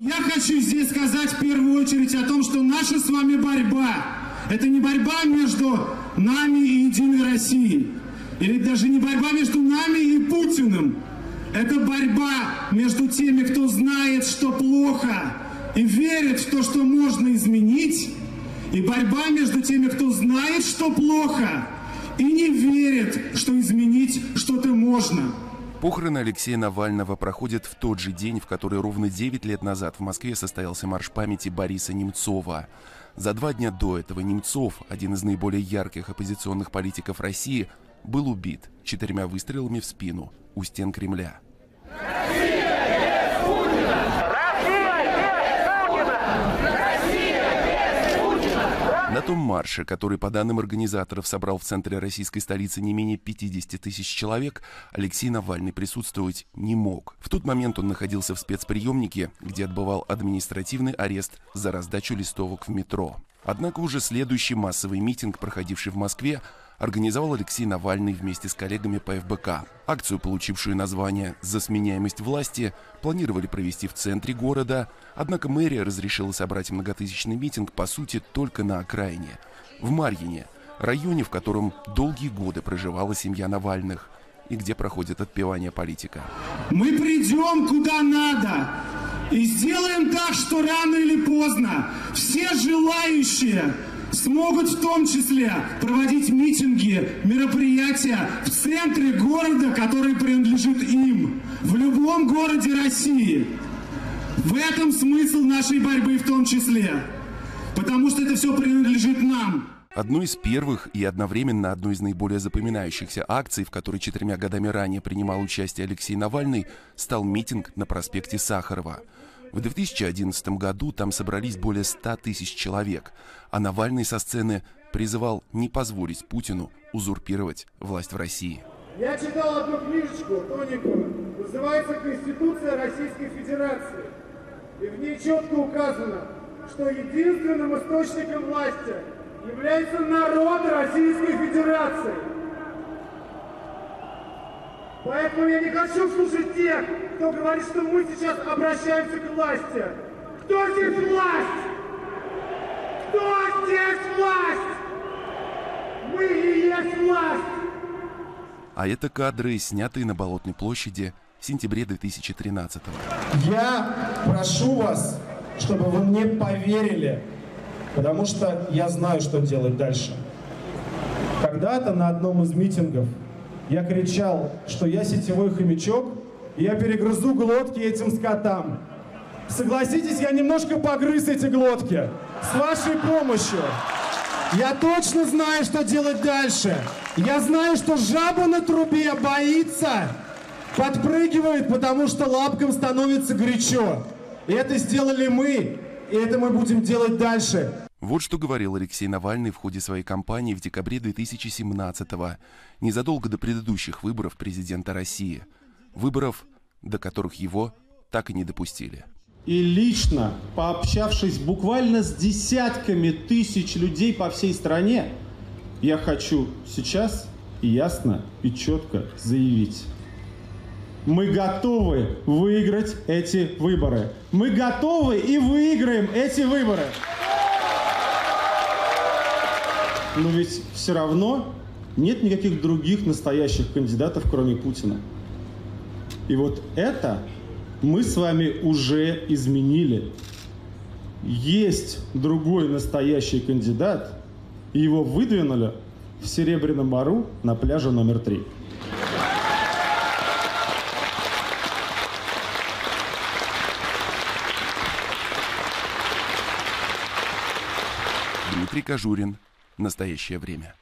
Я хочу здесь сказать в первую очередь о том, что наша с вами борьба – это не борьба между нами и Единой Россией, или даже не борьба между нами и Путиным. Это борьба между теми, кто знает, что плохо, и верит в то, что можно изменить, и борьба между теми, кто знает, что плохо, и не верит, что изменить что-то можно. Похороны Алексея Навального проходят в тот же день, в который ровно 9 лет назад в Москве состоялся марш памяти Бориса Немцова. За два дня до этого Немцов, один из наиболее ярких оппозиционных политиков России, был убит четырьмя выстрелами в спину у стен Кремля. На том марше, который, по данным организаторов, собрал в центре российской столицы не менее 50 тысяч человек, Алексей Навальный присутствовать не мог. В тот момент он находился в спецприемнике, где отбывал административный арест за раздачу листовок в метро. Однако уже следующий массовый митинг, проходивший в Москве, организовал Алексей Навальный вместе с коллегами по ФБК. Акцию, получившую название «За сменяемость власти», планировали провести в центре города, однако мэрия разрешила собрать многотысячный митинг, по сути, только на окраине. В Марьине, районе, в котором долгие годы проживала семья Навальных и где проходит отпевание политика. Мы придем куда надо и сделаем так, что рано или поздно все желающие смогут в том числе проводить митинги, мероприятия в центре города, который принадлежит им, в любом городе России. В этом смысл нашей борьбы в том числе, потому что это все принадлежит нам. Одной из первых и одновременно одной из наиболее запоминающихся акций, в которой четырьмя годами ранее принимал участие Алексей Навальный, стал митинг на проспекте Сахарова – в 2011 году там собрались более 100 тысяч человек, а Навальный со сцены призывал не позволить Путину узурпировать власть в России. Я читал одну книжечку тоненькую, называется «Конституция Российской Федерации». И в ней четко указано, что единственным источником власти является народ Российской Федерации. Поэтому я не хочу слушать тех, кто говорит, что мы сейчас обращаемся к власти. Кто здесь власть? Кто здесь власть? Мы и есть власть! А это кадры, снятые на Болотной площади в сентябре 2013 -го. Я прошу вас, чтобы вы мне поверили, потому что я знаю, что делать дальше. Когда-то на одном из митингов я кричал, что я сетевой хомячок, я перегрызу глотки этим скотам. Согласитесь, я немножко погрыз эти глотки. С вашей помощью. Я точно знаю, что делать дальше. Я знаю, что жаба на трубе боится, подпрыгивает, потому что лапкам становится горячо. И это сделали мы, и это мы будем делать дальше. Вот что говорил Алексей Навальный в ходе своей кампании в декабре 2017-го, незадолго до предыдущих выборов президента России – Выборов, до которых его так и не допустили. И лично, пообщавшись буквально с десятками тысяч людей по всей стране, я хочу сейчас ясно и четко заявить. Мы готовы выиграть эти выборы. Мы готовы и выиграем эти выборы. Но ведь все равно нет никаких других настоящих кандидатов, кроме Путина. И вот это мы с вами уже изменили. Есть другой настоящий кандидат, и его выдвинули в Серебряном Бару на пляже номер три. Дмитрий Кожурин. Настоящее время.